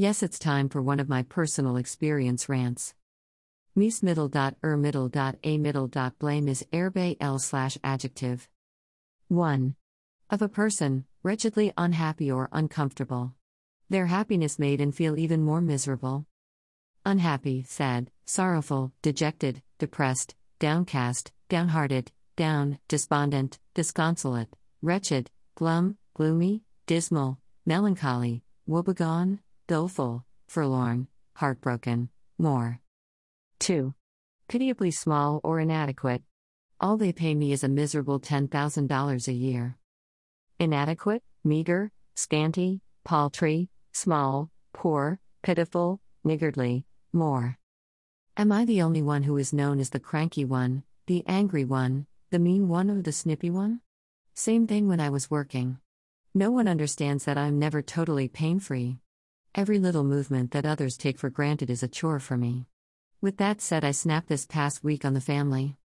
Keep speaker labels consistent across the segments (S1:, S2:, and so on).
S1: Yes, it's time for one of my personal experience rants. Mies middle dot er middle dot a middle dot blame is erbe l slash adjective. 1. Of a person, wretchedly unhappy or uncomfortable. Their happiness made and feel even more miserable. Unhappy, sad, sorrowful, dejected, depressed, downcast, downhearted, down, despondent, disconsolate, wretched, glum, gloomy, dismal, melancholy, woebegone, doleful, forlorn, heartbroken, more. 2. Pitiably small or inadequate. All they pay me is a miserable $10,000 a year. Inadequate, meager, scanty, paltry, small, poor, pitiful, niggardly, more. Am I the only one who is known as the cranky one, the angry one, the mean one, or the snippy one? Same thing when I was working. No one understands that I'm never totally pain free. Every little movement that others take for granted is a chore for me. With that said, I snapped this past week on the family.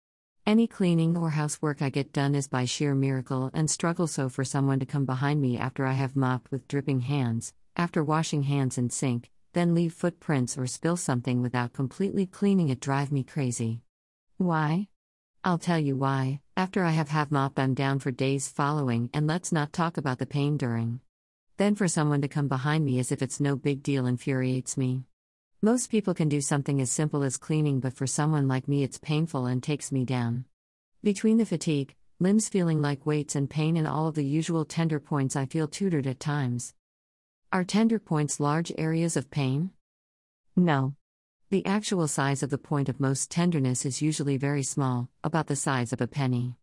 S1: Any cleaning or housework I get done is by sheer miracle and struggle so for someone to come behind me after I have mopped with dripping hands, after washing hands in sink, then leave footprints or spill something without completely cleaning it drive me crazy. Why? I'll tell you why. After I have have mop I'm down for days following and let's not talk about the pain during. Then for someone to come behind me as if it's no big deal infuriates me. Most people can do something as simple as cleaning, but for someone like me, it's painful and takes me down. Between the fatigue, limbs feeling like weights, and pain, and all of the usual tender points, I feel tutored at times. Are tender points large areas of pain? No. The actual size of the point of most tenderness is usually very small, about the size of a penny.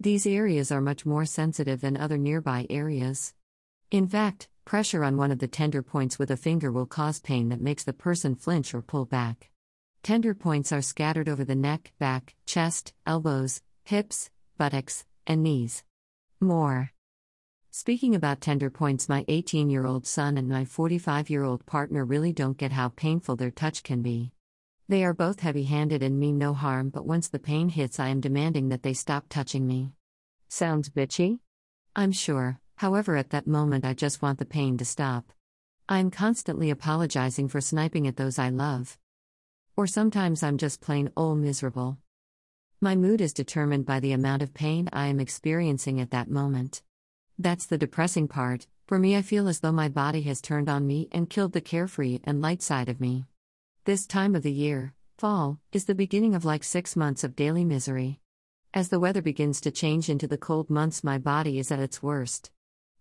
S1: These areas are much more sensitive than other nearby areas. In fact, pressure on one of the tender points with a finger will cause pain that makes the person flinch or pull back. Tender points are scattered over the neck, back, chest, elbows, hips, buttocks, and knees. More. Speaking about tender points, my 18 year old son and my 45 year old partner really don't get how painful their touch can be. They are both heavy handed and mean no harm, but once the pain hits, I am demanding that they stop touching me. Sounds bitchy? I'm sure, however, at that moment, I just want the pain to stop. I'm constantly apologizing for sniping at those I love. Or sometimes I'm just plain old miserable. My mood is determined by the amount of pain I am experiencing at that moment. That's the depressing part. For me, I feel as though my body has turned on me and killed the carefree and light side of me. This time of the year, fall, is the beginning of like six months of daily misery. As the weather begins to change into the cold months, my body is at its worst.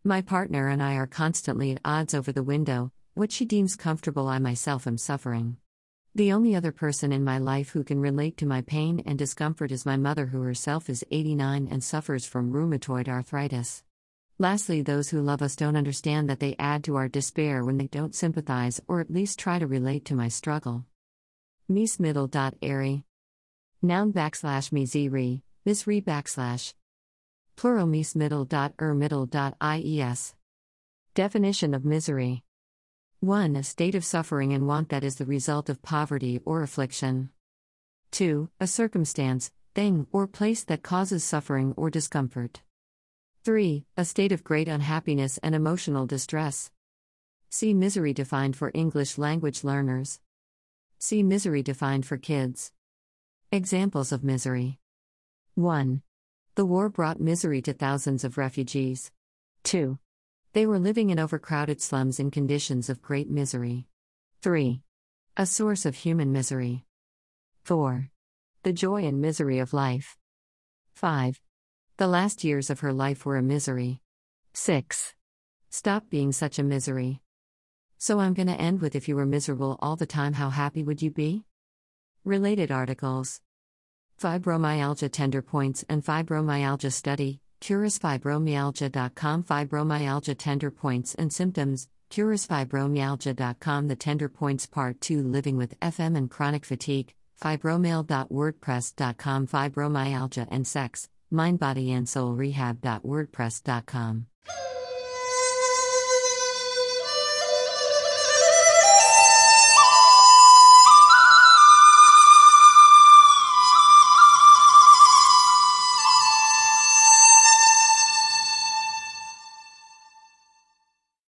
S1: My partner and I are constantly at odds over the window, what she deems comfortable, I myself am suffering. The only other person in my life who can relate to my pain and discomfort is my mother, who herself is 89 and suffers from rheumatoid arthritis. Lastly, those who love us don't understand that they add to our despair when they don't sympathize or at least try to relate to my struggle. Mies middle dot airy. Noun backslash me re, mis re backslash. Plural middle dot er middle dot ies. Definition of misery 1. A state of suffering and want that is the result of poverty or affliction. 2. A circumstance, thing, or place that causes suffering or discomfort. 3. A state of great unhappiness and emotional distress. See misery defined for English language learners. See misery defined for kids. Examples of misery 1. The war brought misery to thousands of refugees. 2. They were living in overcrowded slums in conditions of great misery. 3. A source of human misery. 4. The joy and misery of life. 5. The last years of her life were a misery. 6. Stop being such a misery. So I'm gonna end with if you were miserable all the time, how happy would you be? Related articles Fibromyalgia Tender Points and Fibromyalgia Study, CurisFibromyalgia.com Fibromyalgia Tender Points and Symptoms, CurisFibromyalgia.com The Tender Points Part 2 Living with FM and Chronic Fatigue, Fibromail.wordpress.com Fibromyalgia and Sex, mindbodyandsoulrehab.wordpress.com